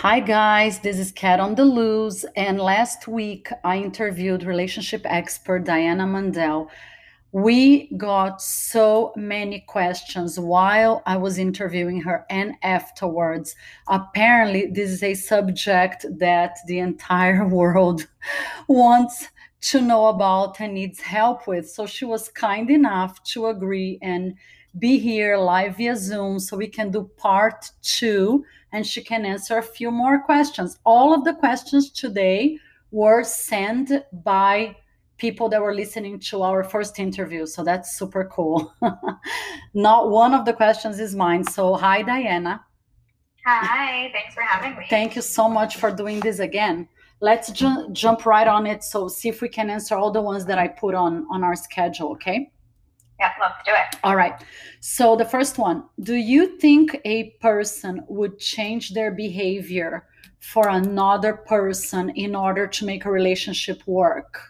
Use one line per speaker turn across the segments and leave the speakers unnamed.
Hi, guys. This is Cat on the Loose. And last week, I interviewed relationship expert Diana Mandell. We got so many questions while I was interviewing her and afterwards. Apparently, this is a subject that the entire world wants to know about and needs help with. So she was kind enough to agree and be here live via Zoom so we can do part two and she can answer a few more questions. All of the questions today were sent by people that were listening to our first interview. So that's super cool. Not one of the questions is mine. So, hi, Diana.
Hi, thanks for having me.
Thank you so much for doing this again. Let's ju- jump right on it. So, see if we can answer all the ones that I put on on our schedule, okay?
Yeah, let's do it.
All right. So, the first one Do you think a person would change their behavior for another person in order to make a relationship work?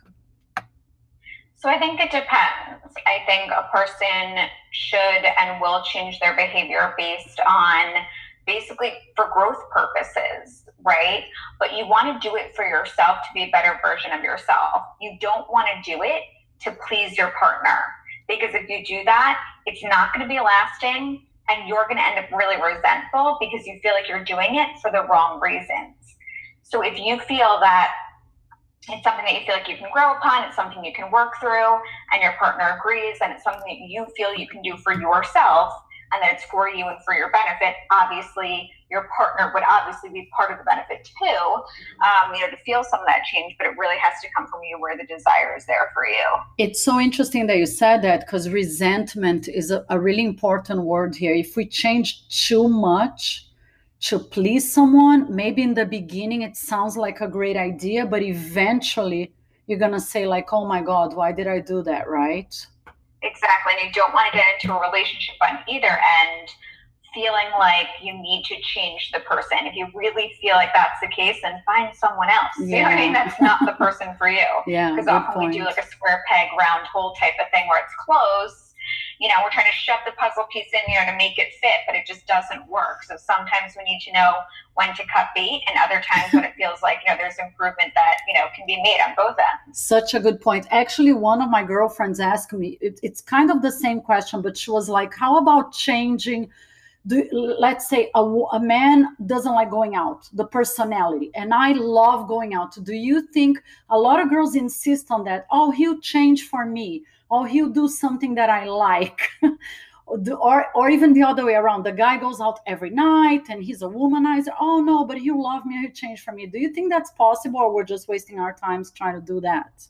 So I think it depends. I think a person should and will change their behavior based on basically for growth purposes, right? But you want to do it for yourself to be a better version of yourself. You don't want to do it to please your partner because if you do that, it's not going to be lasting and you're going to end up really resentful because you feel like you're doing it for the wrong reasons. So if you feel that it's something that you feel like you can grow upon, it's something you can work through, and your partner agrees, and it's something that you feel you can do for yourself, and that it's for you and for your benefit, obviously your partner would obviously be part of the benefit too, um, you know, to feel some of that change, but it really has to come from you where the desire is there for you.
It's so interesting that you said that because resentment is a, a really important word here. If we change too much, to please someone, maybe in the beginning it sounds like a great idea, but eventually you're going to say, like, oh my God, why did I do that? Right?
Exactly. And you don't want to get into a relationship on either end feeling like you need to change the person. If you really feel like that's the case, then find someone else. Yeah. You know what I mean? That's not the person for you.
Yeah.
Because often point. we do like a square peg, round hole type of thing where it's close you know, we're trying to shove the puzzle piece in there to make it fit, but it just doesn't work. So sometimes we need to know when to cut bait, and other times when it feels like, you know, there's improvement that, you know, can be made on both ends.
Such a good point. Actually, one of my girlfriends asked me, it, it's kind of the same question, but she was like, how about changing? Do, let's say a, a man doesn't like going out the personality and i love going out do you think a lot of girls insist on that oh he'll change for me oh he'll do something that I like. or, or even the other way around. The guy goes out every night and he's a womanizer. Oh no, but he'll love me, he'll change for me. Do you think that's possible or we're just wasting our times trying to do that?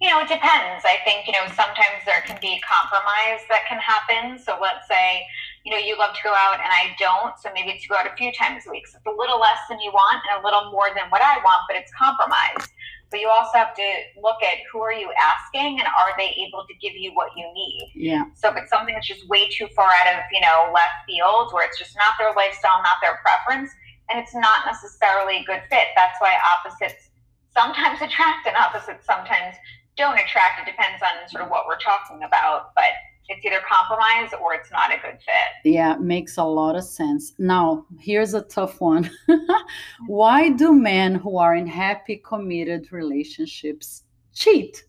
You know, it depends. I think, you know, sometimes there can be compromise that can happen. So let's say, you know, you love to go out and I don't. So maybe it's go out a few times a week. So it's a little less than you want and a little more than what I want, but it's compromised. but you also have to look at who are you asking and are they able to give you what you need
yeah
so if it's something that's just way too far out of you know left field where it's just not their lifestyle not their preference and it's not necessarily a good fit that's why opposites sometimes attract and opposites sometimes don't attract it depends on sort of what we're talking about but it's either compromise or it's not a good fit.
Yeah, makes a lot of sense. Now, here's a tough one. Why do men who are in happy, committed relationships cheat?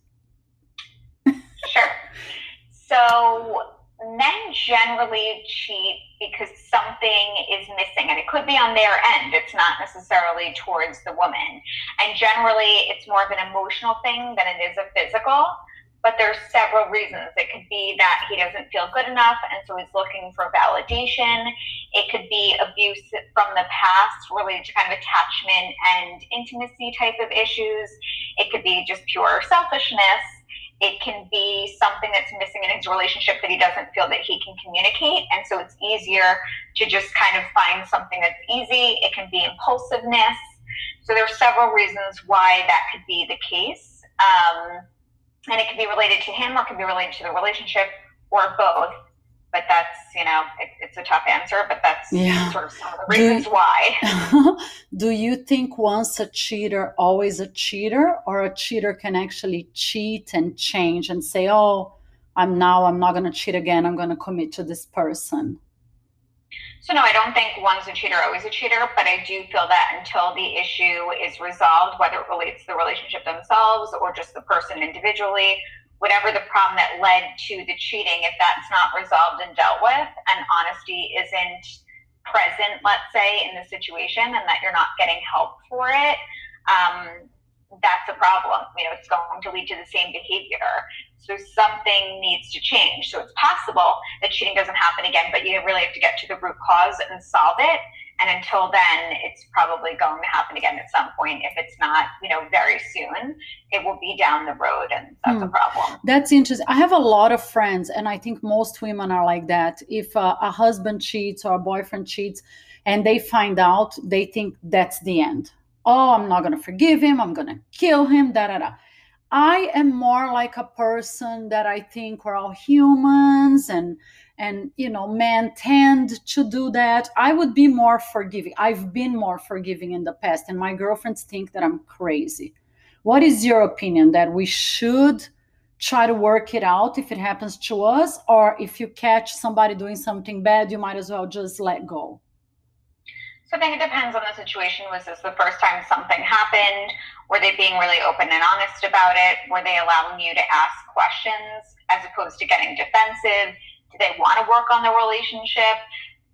sure. So, men generally cheat because something is missing, and it could be on their end. It's not necessarily towards the woman. And generally, it's more of an emotional thing than it is a physical but there's several reasons. It could be that he doesn't feel good enough, and so he's looking for validation. It could be abuse from the past related to kind of attachment and intimacy type of issues. It could be just pure selfishness. It can be something that's missing in his relationship that he doesn't feel that he can communicate. And so it's easier to just kind of find something that's easy. It can be impulsiveness. So there are several reasons why that could be the case. Um, and it can be related to him or it can be related to the relationship or both. But that's you know it, it's a tough answer but that's yeah. sort of some of the reasons do, why.
Do you think once a cheater always a cheater or a cheater can actually cheat and change and say oh i'm now i'm not going to cheat again. I'm going to commit to this person
So no, I don't think one's a cheater, always a cheater, but I do feel that until the issue is resolved, whether it relates to the relationship themselves or just the person individually, whatever the problem that led to the cheating, if that's not resolved and dealt with, and honesty isn't present, let's say, in the situation, and that you're not getting help for it, um, that's a problem. You know, it's going to lead to the same behavior. So something needs to change. So it's possible that cheating doesn't happen again, but you really have to get to the root cause and solve it. And until then, it's probably going to happen again at some point. If it's not, you know, very soon, it will be down the road, and that's hmm. a problem.
That's interesting. I have a lot of friends, and I think most women are like that. If uh, a husband cheats or a boyfriend cheats, and they find out, they think that's the end oh, I'm not going to forgive him. I'm going to kill him. Da, da, da. I am more like a person that I think we're all humans and and you know men tend to do that. I would be more forgiving. I've been more forgiving in the past and my girlfriends think that I'm crazy. What is your opinion that we should try to work it out if it happens to us or if you catch somebody doing something bad you might as well just let go?
So I think it depends on the situation. Was this the first time something happened? Were they being really open and honest about it? Were they allowing you to ask questions as opposed to getting defensive? Do they want to work on the relationship?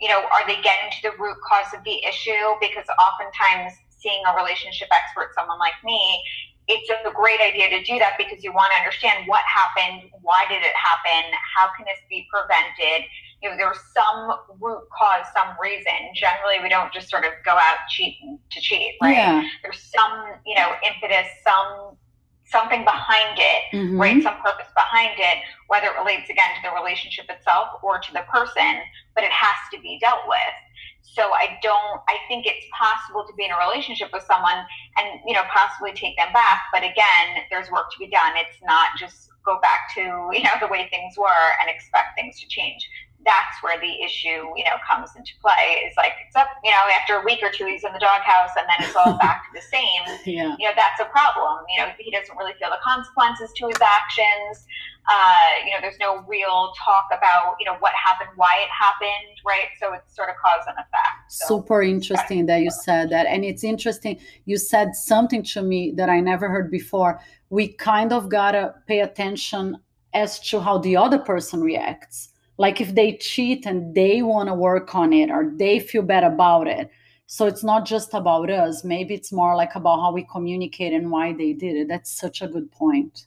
You know, are they getting to the root cause of the issue? Because oftentimes seeing a relationship expert, someone like me, it's a great idea to do that because you want to understand what happened, why did it happen, how can this be prevented, you know, there's some root cause, some reason. Generally, we don't just sort of go out cheating to cheat, right? Yeah. There's some, you know, impetus, some something behind it, mm-hmm. right? Some purpose behind it, whether it relates again to the relationship itself or to the person, but it has to be dealt with. So I don't, I think it's possible to be in a relationship with someone and, you know, possibly take them back. But again, there's work to be done. It's not just go back to, you know, the way things were and expect things to change that's where the issue, you know, comes into play. Is like it's up, you know, after a week or two he's in the doghouse and then it's all back to the same. Yeah. You know, that's a problem. You know, he doesn't really feel the consequences to his actions. Uh, you know, there's no real talk about, you know, what happened, why it happened, right? So it's sort of cause and effect.
So Super interesting that you said that. And it's interesting, you said something to me that I never heard before. We kind of gotta pay attention as to how the other person reacts like if they cheat and they want to work on it or they feel bad about it. So it's not just about us. Maybe it's more like about how we communicate and why they did it. That's such a good point.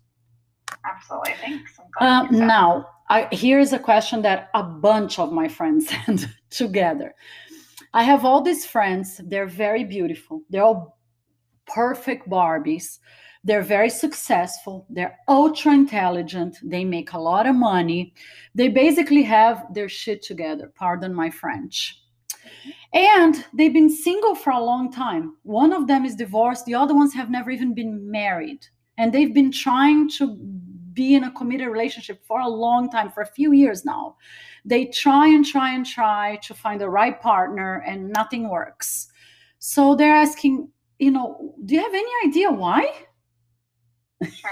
Absolutely. Thanks.
Uh, now I, here's a question that a bunch of my friends sent together. I have all these friends. They're very beautiful. They're all perfect barbies they're very successful. They're ultra intelligent. They make a lot of money. They basically have their shit together. Pardon my French. And they've been single for a long time. One of them is divorced, the other ones have never even been married. And they've been trying to be in a committed relationship for a long time, for a few years now. They try and try and try to find the right partner, and nothing works. So they're asking, you know, do you have any idea why?
Sure.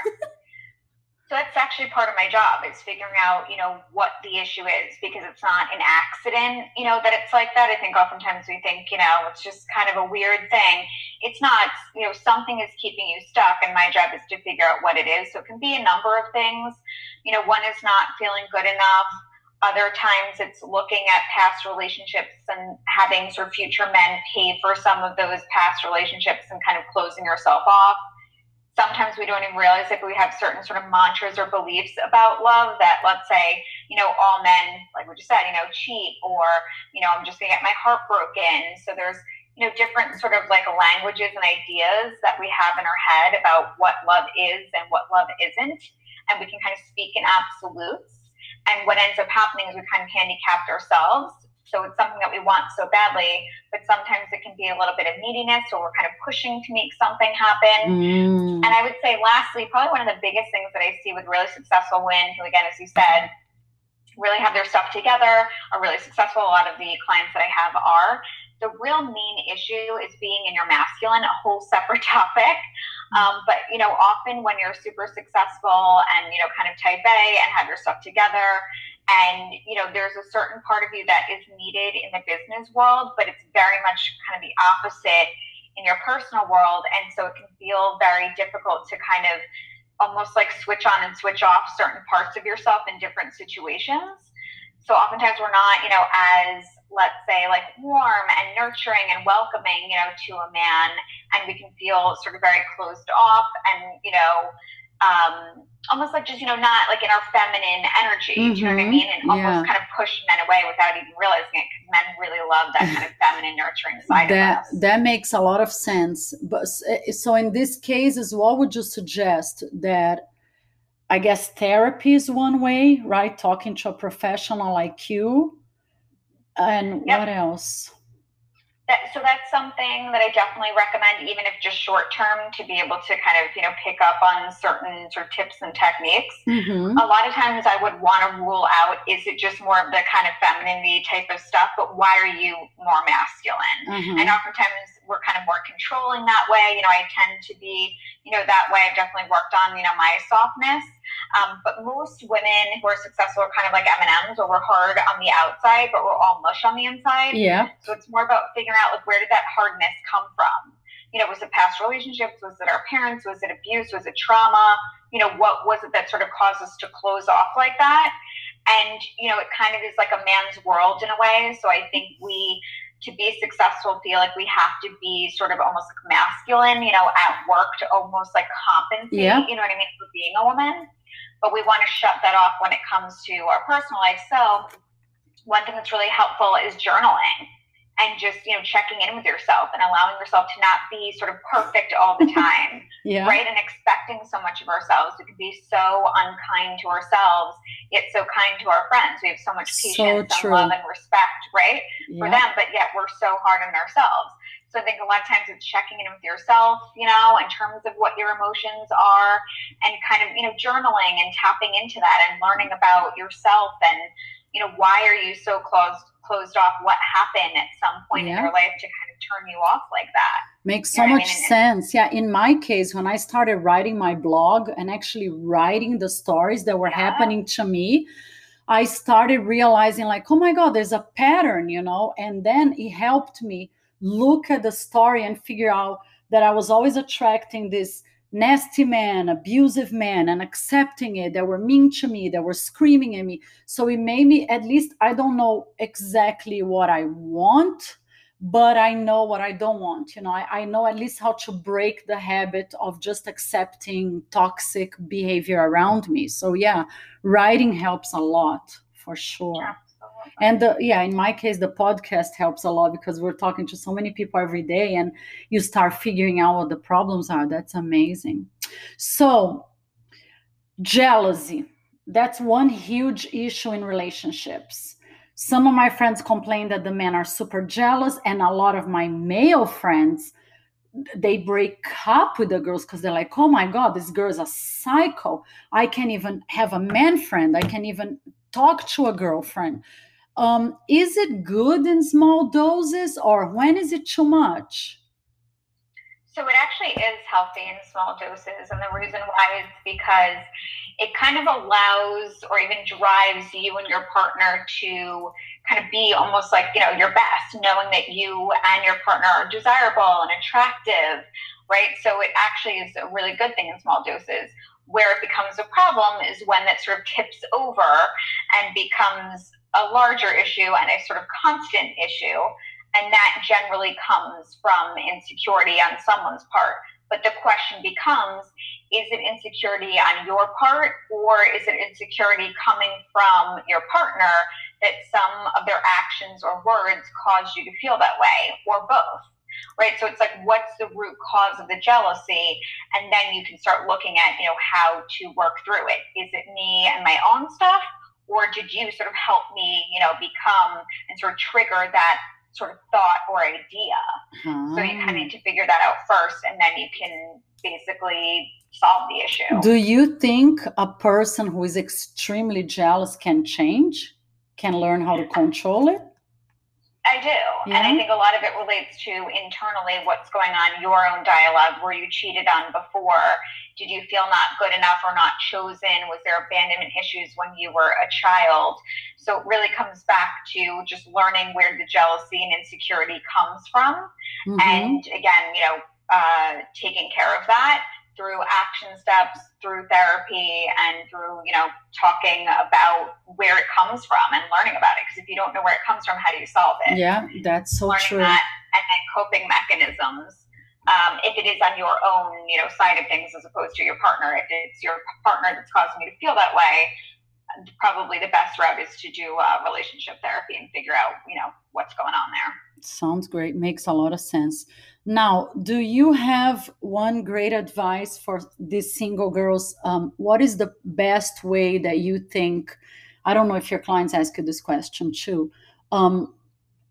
so that's actually part of my job is figuring out, you know, what the issue is because it's not an accident, you know, that it's like that. I think oftentimes we think, you know, it's just kind of a weird thing. It's not, you know, something is keeping you stuck and my job is to figure out what it is. So it can be a number of things. You know, one is not feeling good enough. Other times it's looking at past relationships and having sort of future men pay for some of those past relationships and kind of closing yourself off sometimes we don't even realize if we have certain sort of mantras or beliefs about love that let's say you know all men like we just said you know cheat or you know i'm just gonna get my heart broken. So there's you know different sort of like languages and ideas that we have in our head about what love is and what love isn't. And we can kind of speak in absolutes. And what ends up happening is we kind of handicapped ourselves so it's something that we want so badly, but sometimes it can be a little bit of neediness or we're kind of pushing to make something happen. Mm. And I would say, lastly, probably one of the biggest things that I see with really successful women who, again, as you said, really have their stuff together, are really successful. A lot of the clients that I have are. The real main issue is being in your masculine, a whole separate topic. Um, but you know, often when you're super successful and you know, kind of type A and have your stuff together, and you know there's a certain part of you that is needed in the business world but it's very much kind of the opposite in your personal world. And so it can feel very difficult to kind of almost like switch on and switch off certain parts of yourself in different situations. So oftentimes we're not you know as let's say like warm and nurturing and welcoming you know to a man and we can feel sort of very closed off and you know um, almost like just you know not like in our feminine energy mm-hmm. do you know what i mm-hmm. mean and almost yeah. kind of push men away without even realizing it because men really love that kind of feminine nurturing side
that,
of us
that makes a lot of sense but eh, so in this cases what would you suggest that i guess therapy is one way right talking to a professional like you and yep. what else
that, so that's something that I definitely recommend, even if just short term, to be able to kind of you know pick up on certain sort of tips and techniques. Mm-hmm. A lot of times, I would want to rule out: is it just more of the kind of femininity type of stuff? But why are you more masculine? Mm-hmm. And oftentimes, we're kind of more controlling that way. You know, I tend to be you know that way. I've definitely worked on you know my softness. Um, but most women who are successful are kind of like M&Ms where we're hard on the outside, but we're all mush on the inside.
Yeah.
So it's more about figuring out like where did that hardness come from? You know, was it past relationships? Was it our parents? Was it abuse? Was it trauma? You know, what was it that sort of caused us to close off like that? And, you know, it kind of is like a man's world in a way. So I think we to be successful feel like we have to be sort of almost like masculine, you know, at work to almost like compensate, yeah. you know what I mean, for being a woman but we want to shut that off when it comes to our personal life. So, one thing that's really helpful is journaling and just you know checking in with yourself and allowing yourself to not be sort of perfect all the time
yeah.
right? And expecting so much of ourselves. We can be so unkind to ourselves yet so kind to our friends. We have so much patience so and love and respect right yeah. for them but yet we're so hard on ourselves. So I think a lot of times it's checking in with yourself, you know, in terms of what your emotions are and kind of, you know, journaling and tapping into that and learning about yourself and, you know, why are you so closed closed off? What happened at some point yeah. in your life to kind of turn you off like that?
Makes so much I mean? sense. Yeah. In my case, when I started writing my blog and actually writing the stories that were yeah. happening to me, I started realizing, like, oh my God, there's a pattern, you know, and then it helped me look at the story and figure out that I was always attracting this nasty man, abusive man, and accepting it. They were mean to me, they were screaming at me. So it made me, at least, I don't know exactly what I want, but I know what I don't want. You know, I, I know at least how to break the habit of just accepting toxic behavior around me. So, yeah, writing helps a lot for sure. Yeah and the, yeah in my case the podcast helps a lot because we're talking to so many people every day and you start figuring out what the problems are that's amazing so jealousy that's one huge issue in relationships some of my friends complain that the men are super jealous and a lot of my male friends they break up with the girls because they're like, oh my God, this girl's a psycho. I can't even have a man friend. I can't even talk to a girlfriend. Um, is it good in small doses or when is it too much?
So it actually is healthy in small doses. And the reason why is because it kind of allows or even drives you and your partner to kind of be almost like, you know, your best, knowing that you and your partner are desirable and attractive, right? So it actually is a really good thing in small doses. Where it becomes a problem is when that sort of tips over and becomes a larger issue and a sort of constant issue. And that generally comes from insecurity on someone's part. But the question becomes is it insecurity on your part, or is it insecurity coming from your partner that some of their actions or words caused you to feel that way, or both? Right. So it's like, what's the root cause of the jealousy? And then you can start looking at, you know, how to work through it. Is it me and my own stuff? Or did you sort of help me, you know, become and sort of trigger that sort of thought or idea? Hmm. So you kind of need to figure that out first, and then you can basically solve the issue.
Do you think a person who is extremely jealous can change? Can learn how to control it?
I do. Yeah. And I think a lot of it relates to internally what's going on, your own dialogue, were you cheated on before? Did you feel not good enough or not chosen? Was there abandonment issues when you were a child? So it really comes back to just learning where the jealousy and insecurity comes from. Mm-hmm. And again, you know, uh, taking care of that through action steps, through therapy, and through you know talking about where it comes from and learning about it. Because if you don't know where it comes from, how do you solve it?
Yeah, that's so
learning
true.
That, and then coping mechanisms. Um, if it is on your own, you know, side of things as opposed to your partner. If it's your partner that's causing you to feel that way, probably the best route is to do uh, relationship therapy and figure out, you know, what's going on there.
Sounds great. Makes a lot of sense. Now, do you have one great advice for these single girls? Um, what is the best way that you think? I don't know if your clients ask you this question too. Um,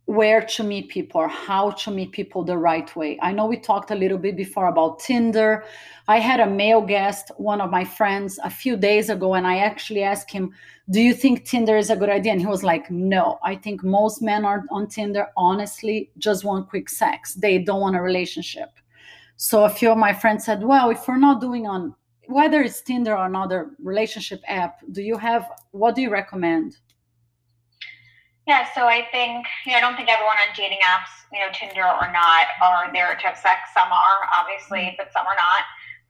where to meet people or how to meet people the right way. I know we talked a little bit before about Tinder. I had a male guest, one of my friends, a few days ago, and I actually asked him, Do you think Tinder is a good idea? And he was like, No, I think most men are on Tinder, honestly, just want quick sex. They don't want a relationship. So a few of my friends said, Well, if we're not doing on whether it's Tinder or another relationship app, do you have what do you recommend?
Yeah, so I think you know, I don't think everyone on dating apps, you know, Tinder or not, are there to have sex. Some are, obviously, mm-hmm. but some are not.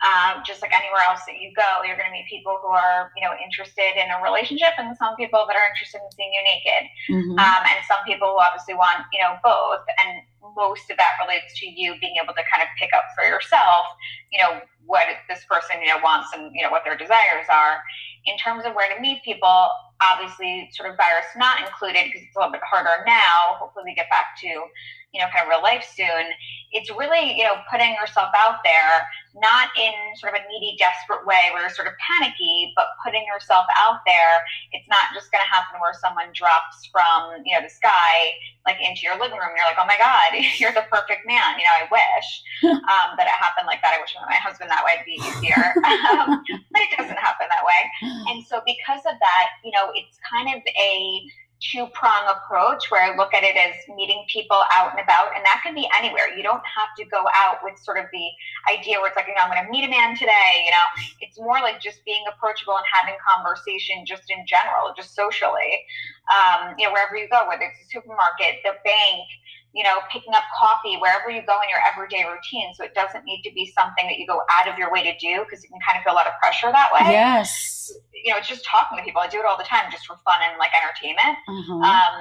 Um, just like anywhere else that you go, you're going to meet people who are, you know, interested in a relationship, and some people that are interested in seeing you naked, mm-hmm. um, and some people who obviously want, you know, both. And most of that relates to you being able to kind of pick up for yourself, you know, what this person, you know, wants and you know what their desires are. In terms of where to meet people, obviously sort of virus not included because it's a little bit harder now. Hopefully we get back to, you know, kind of real life soon. It's really, you know, putting yourself out there, not in sort of a needy, desperate way where you're sort of panicky, but putting yourself out there. It's not just going to happen where someone drops from, you know, the sky like into your living room. You're like, oh my God, you're the perfect man. You know, I wish um, that it happened like that. I wish my husband that way would be easier. um, but it doesn't happen that way. And so because of that, you know, it's kind of a two prong approach where I look at it as meeting people out and about, and that can be anywhere. You don't have to go out with sort of the idea where it's like, you know, I'm going to meet a man today. You know, it's more like just being approachable and having conversation just in general, just socially. Um, you know, wherever you go, whether it's a supermarket, the bank, you know, picking up coffee wherever you go in your everyday routine. So it doesn't need to be something that you go out of your way to do because you can kind of feel a lot of pressure that way.
Yes.
You know, it's just talking to people. I do it all the time just for fun and like entertainment. Mm-hmm. Um,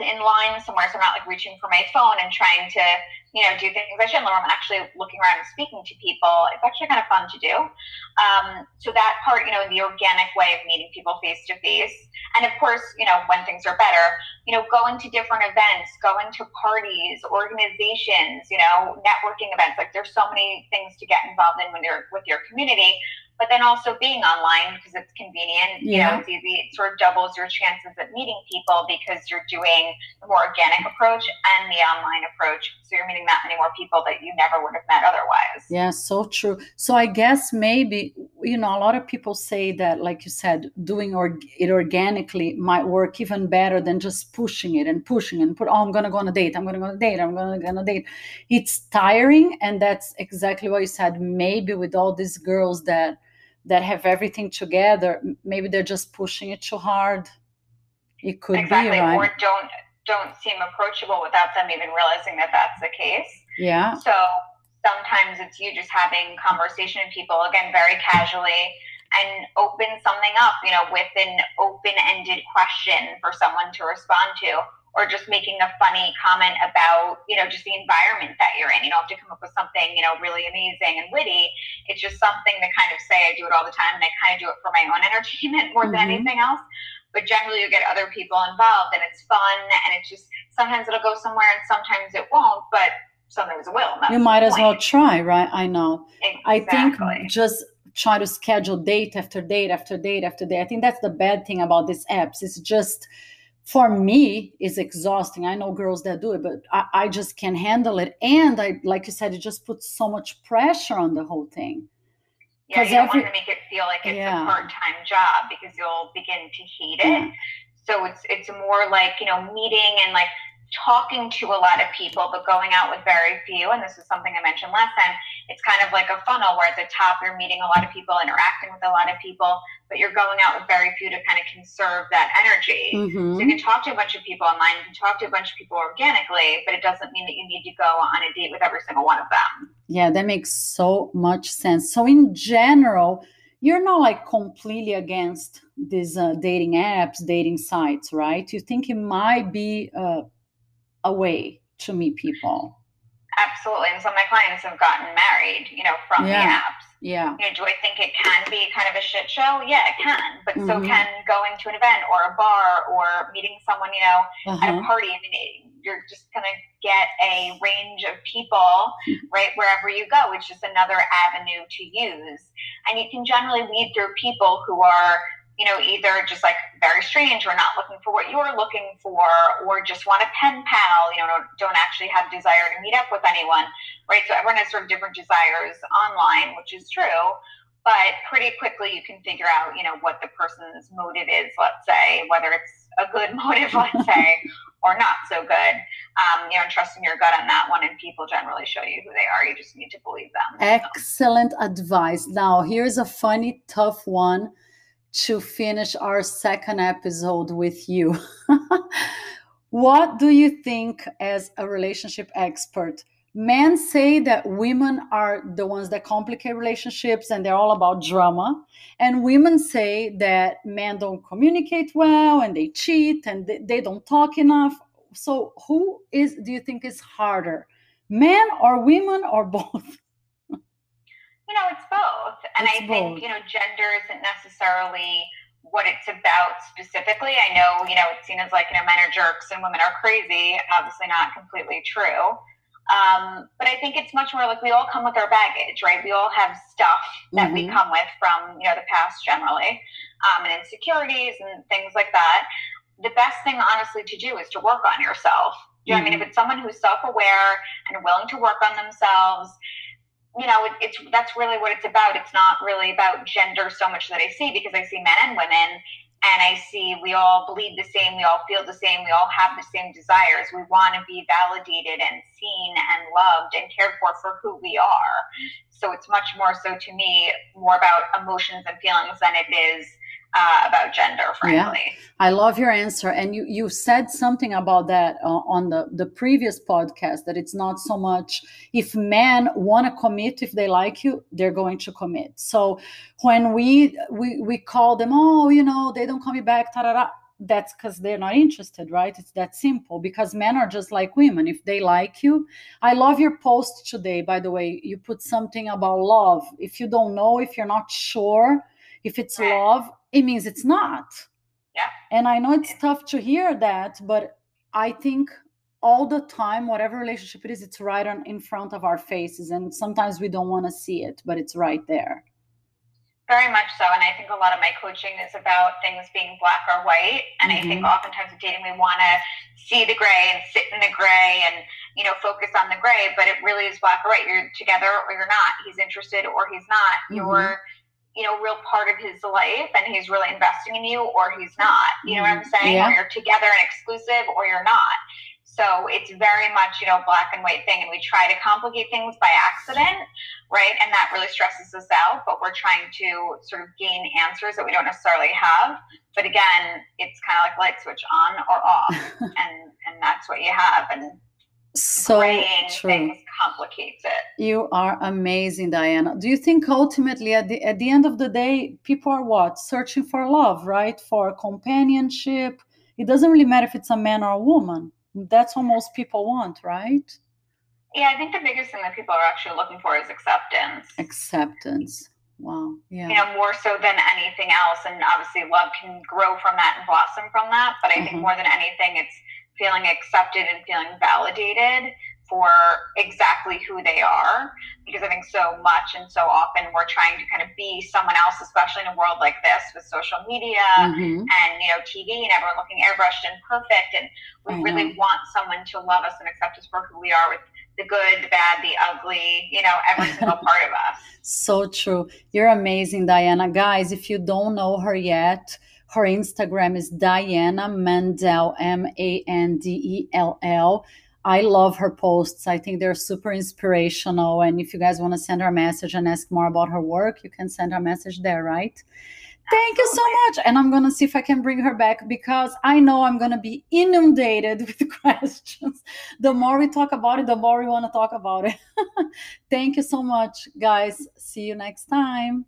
in line somewhere, so I'm not like reaching for my phone and trying to, you know, do things I shouldn't. I'm actually looking around and speaking to people. It's actually kind of fun to do. Um, so that part, you know, the organic way of meeting people face to face, and of course, you know, when things are better, you know, going to different events, going to parties, organizations, you know, networking events. Like there's so many things to get involved in when you're with your community but then also being online because it's convenient. Yeah. You know, it's easy. It sort of doubles your chances of meeting people because you're doing the more organic approach and the online approach. So you're meeting that many more people that you never would have met otherwise.
Yeah, so true. So I guess maybe you know a lot of people say that, like you said, doing or- it organically might work even better than just pushing it and pushing and put. Oh, I'm gonna go on a date. I'm gonna go on a date. I'm gonna go on a date. It's tiring, and that's exactly what you said. Maybe with all these girls that that have everything together maybe they're just pushing it too hard. It could
exactly.
be right?
or don't don't seem approachable without them even realizing that that's the case.
Yeah.
So sometimes it's you just having conversation with people again very casually and open something up you know with an open-ended question for someone to respond to or just making a funny comment about, you know, just the environment that you're in. You don't have to come up with something, you know, really amazing and witty. It's just something to kind of say, I do it all the time and I kind of do it for my own entertainment more mm-hmm. than anything else. But generally, you get other people involved and it's fun and it's just sometimes it'll go somewhere and sometimes it won't, but sometimes it will.
You might as well try, right? I know. Exactly. I think just try to schedule date after date after date after date. I think that's the bad thing about these apps. It's just for me is exhausting i know girls that do it but I, I, just can't handle it and i like you said it just puts so much pressure on the whole thing
yeah you don't every, want to make it feel like it's yeah. a part-time job because you'll begin to hate it yeah. so it's it's more like you know meeting and like talking to a lot of people, but going out with very few. And this is something I mentioned last time. It's kind of like a funnel where at the top you're meeting a lot of people, interacting with a lot of people, but you're going out with very few to kind of conserve that energy. Mm-hmm. So you can talk to a bunch of people online, you can talk to a bunch of people organically, but it doesn't mean that you need to go on a date with every single one of them.
Yeah, that makes so much sense. So in general, you're not like completely against these uh, dating apps, dating sites, right? You think it might be uh, a way to meet people.
Absolutely. And some of my clients have gotten married, you know, from yeah. the apps.
Yeah.
You know, do I think it can be kind of a shit show? Yeah, it can. But mm-hmm. so can going to an event or a bar or meeting someone, you know, uh-huh. at a uh-huh. party. I mean, you're just going to get a range of people, right, wherever you go. It's just another avenue to use. And you can generally weed through people who are, you know, either just like very strange or not looking for what you're looking for, or just want a pen pal, you know, don't, actually have desire to meet up with anyone, right? So everyone has sort of different desires online, which is true but pretty quickly you can figure out you know what the person's motive is let's say whether it's a good motive let's say or not so good. Um, you know, trusting your gut on that one, and people generally show you who they are. You just need to believe them.
Excellent so. advice. Now, here's a funny, tough one to finish our second episode with you. what do you think, as a relationship expert? men say that women are the ones that complicate relationships and they're all about drama and women say that men don't communicate well and they cheat and they, don't talk enough so who is do you think is harder men or women or both
you know it's both and it's i both. think you know gender isn't necessarily what it's about specifically i know you know it's seen as like you know men are jerks and women are crazy obviously not completely true um, but I think it's much more like we all come with our baggage, right? We all have stuff that mm-hmm. we come with from, you know, the past generally, um, and insecurities and things like that. The best thing, honestly, to do is to work on yourself. Do you mm-hmm. know I mean? If mm-hmm. it's someone who's self-aware and willing to work on themselves, you know, it, it's that's really what it's about. It's not really about gender so much that I see because I see men and women and I see we all bleed the same, we all feel the same, we all have the same desires. We want to be validated and seen and loved and cared for for who we are. So it's much more so to me more about emotions and feelings than it is uh, about gender, frankly. Yeah,
I love your answer, and you you said something about that uh, on the the previous podcast that it's not so much if men want to commit if they like you, they're going to commit. So when we we we call them, oh, you know, they don't call me back, ta-da-da, that's because they're not interested, right? It's that simple because men are just like women. If they like you, I love your post today, by the way. You put something about love. If you don't know, if you're not sure if it's love, it means it's not.
Yeah.
And I know it's tough to hear that, but I think all the time, whatever relationship it is, it's right on in front of our faces. And sometimes we don't want to see it, but it's right there.
Very much so. And I think a lot of my coaching is about things being black or white. And mm-hmm. I think mm-hmm. oftentimes with dating, we want to see the gray and sit in the gray and, you know, focus on the gray, but it really is black or white. You're together or you're not. He's interested or he's not. Mm-hmm. You're you know, real part of his life and he's really investing in you or he's not. You know what I'm mm-hmm. saying? Yeah. Or you're together and exclusive or you're not. So it's very much, you know, black and white thing. And we try to complicate things by accident, right? And that really stresses us out. But we're trying to sort of gain answers that we don't necessarily have. But again, it's kind of like light switch on or off. and and that's what you have. And
so true.
complicates it.
You are amazing, Diana. Do you think ultimately at the at the end of the day, people are what? Searching for love, right? For companionship. It doesn't really matter if it's a man or a woman. That's what most people want, right?
Yeah, I think the biggest thing that people are actually looking for is acceptance.
Acceptance. Wow. Yeah.
You know, more so than anything else. And obviously love can grow from that and blossom from that. But I mm-hmm. think more than anything, it's feeling accepted and feeling validated for exactly who they are. Because i think so much and so often we're trying to kind of be someone else especially in a world like this with social media mm-hmm. and you know tv and everyone looking airbrushed and perfect. And we really want someone to love us and accept us for who we are with the good the bad the ugly you know every single part of us.
So true. You're amazing diana. Guys if you don't know her yet Her Instagram is Diana Mandell, M A N D E L L. I love her posts. I think they're super inspirational. And if you guys want to send her a message and ask more about her work, you can send her a message there, right? Thank you so much. And I'm going to see if I can bring her back because I know I'm going to be inundated with questions. The more we talk about it, the more we want to talk about it. Thank you so much, guys. See you next time.